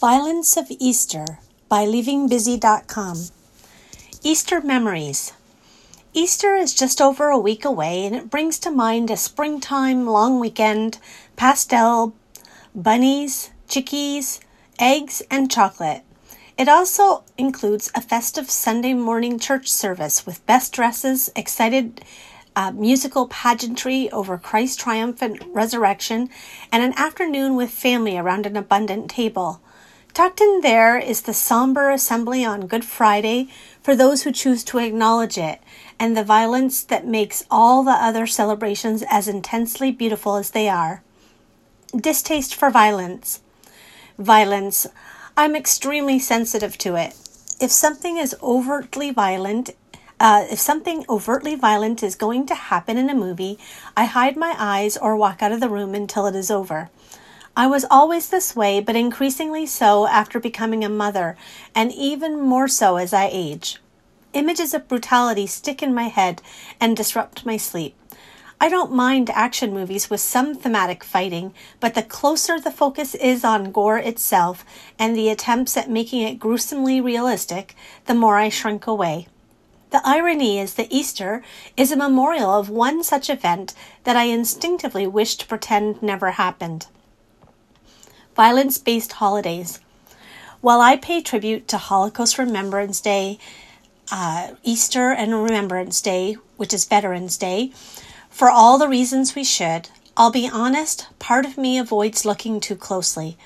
Violence of Easter by leavingbusy.com. Easter Memories. Easter is just over a week away and it brings to mind a springtime long weekend, pastel, bunnies, chickies, eggs, and chocolate. It also includes a festive Sunday morning church service with best dresses, excited uh, musical pageantry over Christ's triumphant resurrection, and an afternoon with family around an abundant table. Tucked in there is the somber assembly on Good Friday for those who choose to acknowledge it, and the violence that makes all the other celebrations as intensely beautiful as they are. Distaste for violence. Violence. I'm extremely sensitive to it. If something is overtly violent, uh, if something overtly violent is going to happen in a movie, I hide my eyes or walk out of the room until it is over. I was always this way, but increasingly so after becoming a mother, and even more so as I age. Images of brutality stick in my head and disrupt my sleep. I don't mind action movies with some thematic fighting, but the closer the focus is on gore itself and the attempts at making it gruesomely realistic, the more I shrink away. The irony is that Easter is a memorial of one such event that I instinctively wish to pretend never happened violence based holidays. While I pay tribute to Holocaust Remembrance Day, uh, Easter, and Remembrance Day, which is Veterans Day, for all the reasons we should, I'll be honest, part of me avoids looking too closely.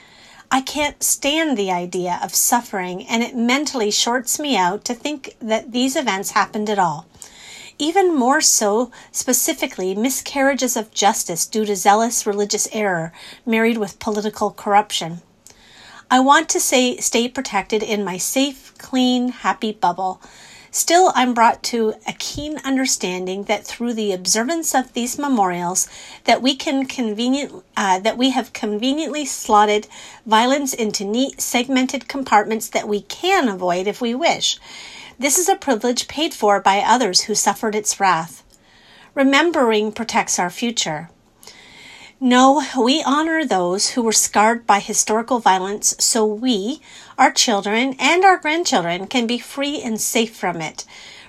I can't stand the idea of suffering, and it mentally shorts me out to think that these events happened at all even more so specifically miscarriages of justice due to zealous religious error married with political corruption. I want to say stay protected in my safe, clean, happy bubble. Still, I'm brought to a keen understanding that through the observance of these memorials, that we can convenient uh, that we have conveniently slotted violence into neat, segmented compartments that we can avoid if we wish. This is a privilege paid for by others who suffered its wrath. Remembering protects our future. No, we honor those who were scarred by historical violence so we, our children, and our grandchildren can be free and safe from it.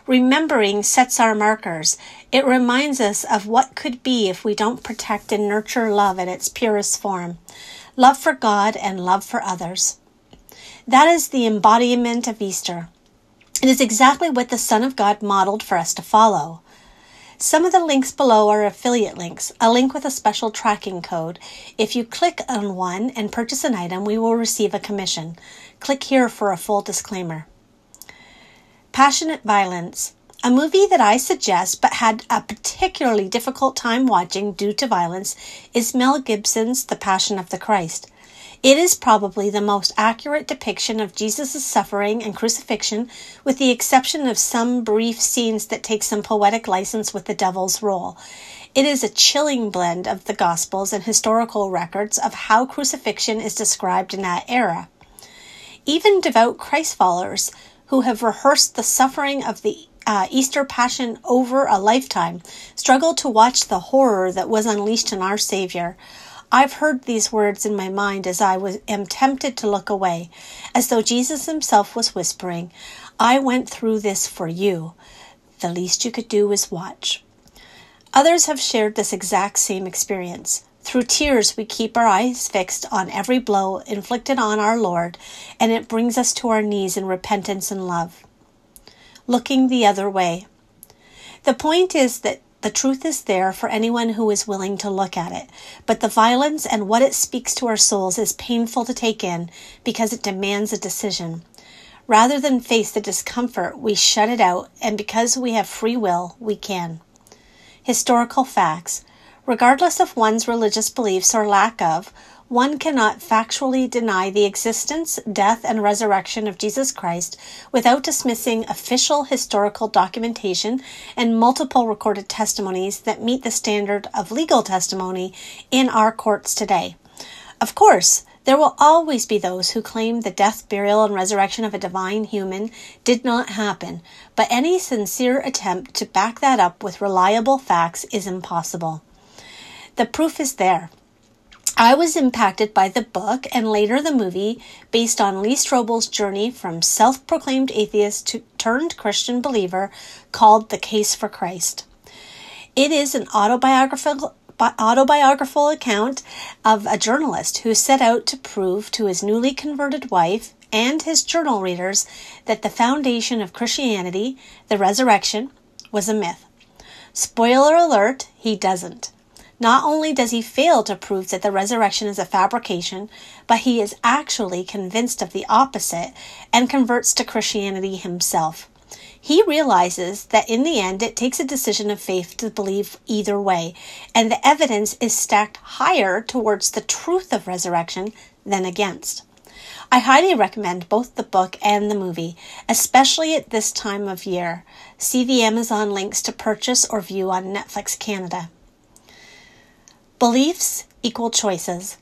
Remembering sets our markers. It reminds us of what could be if we don't protect and nurture love in its purest form love for God and love for others. That is the embodiment of Easter. It is exactly what the Son of God modeled for us to follow. Some of the links below are affiliate links, a link with a special tracking code. If you click on one and purchase an item, we will receive a commission. Click here for a full disclaimer. Passionate Violence. A movie that I suggest but had a particularly difficult time watching due to violence is Mel Gibson's The Passion of the Christ. It is probably the most accurate depiction of Jesus' suffering and crucifixion, with the exception of some brief scenes that take some poetic license with the devil's role. It is a chilling blend of the Gospels and historical records of how crucifixion is described in that era. Even devout Christ followers who have rehearsed the suffering of the uh, Easter Passion over a lifetime struggle to watch the horror that was unleashed on our Savior. I've heard these words in my mind as I was, am tempted to look away, as though Jesus himself was whispering, I went through this for you. The least you could do is watch. Others have shared this exact same experience. Through tears, we keep our eyes fixed on every blow inflicted on our Lord, and it brings us to our knees in repentance and love. Looking the other way. The point is that the truth is there for anyone who is willing to look at it, but the violence and what it speaks to our souls is painful to take in because it demands a decision. Rather than face the discomfort, we shut it out, and because we have free will, we can. Historical facts. Regardless of one's religious beliefs or lack of, one cannot factually deny the existence, death, and resurrection of Jesus Christ without dismissing official historical documentation and multiple recorded testimonies that meet the standard of legal testimony in our courts today. Of course, there will always be those who claim the death, burial, and resurrection of a divine human did not happen, but any sincere attempt to back that up with reliable facts is impossible. The proof is there. I was impacted by the book and later the movie based on Lee Strobel's journey from self proclaimed atheist to turned Christian believer called The Case for Christ. It is an autobiographical autobiographical account of a journalist who set out to prove to his newly converted wife and his journal readers that the foundation of Christianity, the resurrection, was a myth. Spoiler alert, he doesn't. Not only does he fail to prove that the resurrection is a fabrication, but he is actually convinced of the opposite and converts to Christianity himself. He realizes that in the end it takes a decision of faith to believe either way, and the evidence is stacked higher towards the truth of resurrection than against. I highly recommend both the book and the movie, especially at this time of year. See the Amazon links to purchase or view on Netflix Canada. Beliefs equal choices.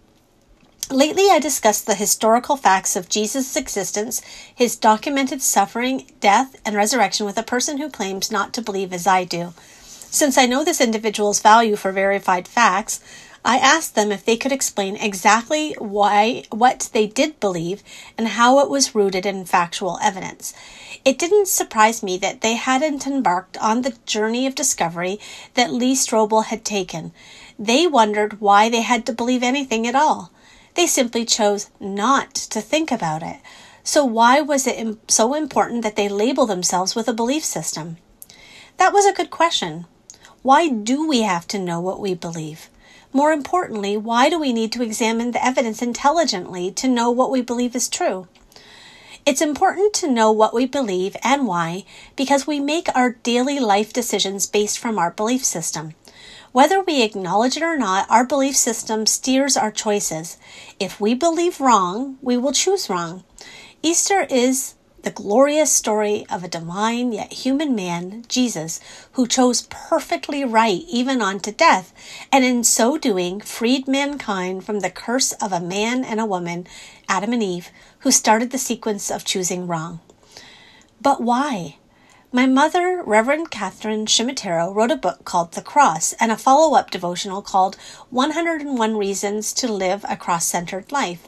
Lately, I discussed the historical facts of Jesus' existence, his documented suffering, death, and resurrection with a person who claims not to believe as I do. Since I know this individual's value for verified facts, I asked them if they could explain exactly why what they did believe and how it was rooted in factual evidence. It didn't surprise me that they hadn't embarked on the journey of discovery that Lee Strobel had taken. They wondered why they had to believe anything at all. They simply chose not to think about it. So, why was it so important that they label themselves with a belief system? That was a good question. Why do we have to know what we believe? More importantly, why do we need to examine the evidence intelligently to know what we believe is true? It's important to know what we believe and why because we make our daily life decisions based from our belief system. Whether we acknowledge it or not, our belief system steers our choices. If we believe wrong, we will choose wrong. Easter is the glorious story of a divine yet human man, Jesus, who chose perfectly right even unto death, and in so doing freed mankind from the curse of a man and a woman, Adam and Eve, who started the sequence of choosing wrong. But why? My mother, Reverend Catherine Shimatero, wrote a book called The Cross and a follow up devotional called 101 Reasons to Live a Cross Centered Life.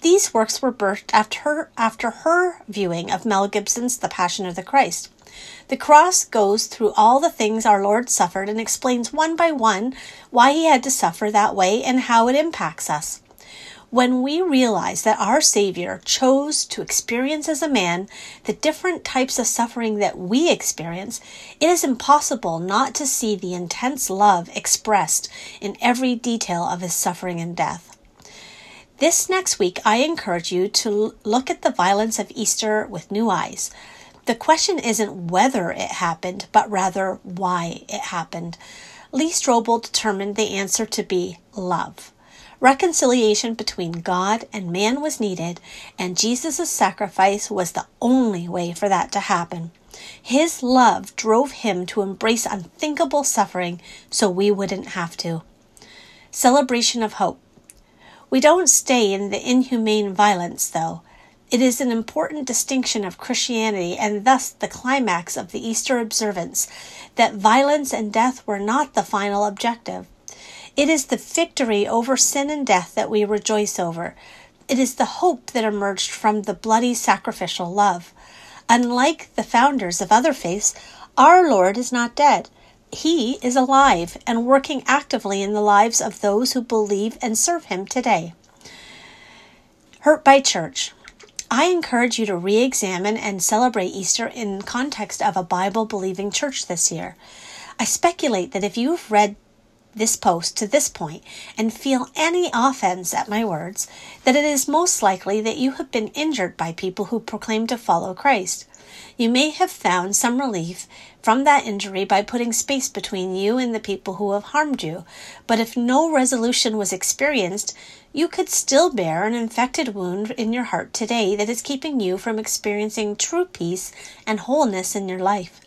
These works were birthed after her, after her viewing of Mel Gibson's The Passion of the Christ. The cross goes through all the things our Lord suffered and explains one by one why he had to suffer that way and how it impacts us. When we realize that our Savior chose to experience as a man the different types of suffering that we experience, it is impossible not to see the intense love expressed in every detail of his suffering and death. This next week, I encourage you to look at the violence of Easter with new eyes. The question isn't whether it happened, but rather why it happened. Lee Strobel determined the answer to be love. Reconciliation between God and man was needed, and Jesus' sacrifice was the only way for that to happen. His love drove him to embrace unthinkable suffering so we wouldn't have to. Celebration of hope. We don't stay in the inhumane violence, though. It is an important distinction of Christianity and thus the climax of the Easter observance that violence and death were not the final objective. It is the victory over sin and death that we rejoice over. It is the hope that emerged from the bloody sacrificial love. Unlike the founders of other faiths, our Lord is not dead. He is alive and working actively in the lives of those who believe and serve Him today. Hurt by Church. I encourage you to re examine and celebrate Easter in context of a Bible believing church this year. I speculate that if you've read this post to this point and feel any offense at my words, that it is most likely that you have been injured by people who proclaim to follow Christ. You may have found some relief from that injury by putting space between you and the people who have harmed you, but if no resolution was experienced, you could still bear an infected wound in your heart today that is keeping you from experiencing true peace and wholeness in your life.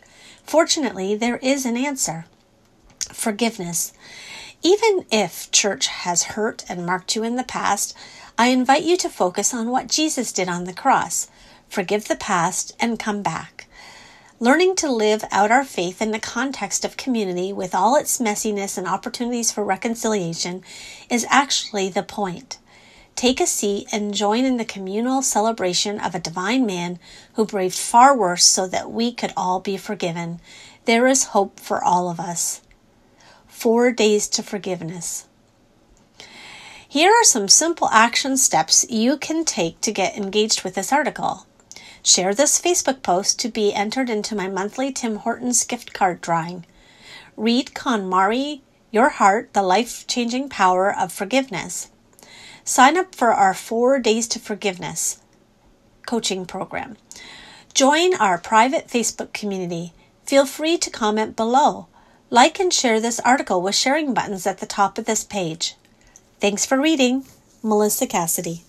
Fortunately, there is an answer forgiveness. Even if church has hurt and marked you in the past, I invite you to focus on what Jesus did on the cross. Forgive the past and come back. Learning to live out our faith in the context of community with all its messiness and opportunities for reconciliation is actually the point. Take a seat and join in the communal celebration of a divine man who braved far worse so that we could all be forgiven. There is hope for all of us. Four days to forgiveness. Here are some simple action steps you can take to get engaged with this article. Share this Facebook post to be entered into my monthly Tim Hortons gift card drawing. Read KonMari Your Heart, the Life Changing Power of Forgiveness. Sign up for our Four Days to Forgiveness coaching program. Join our private Facebook community. Feel free to comment below. Like and share this article with sharing buttons at the top of this page. Thanks for reading. Melissa Cassidy.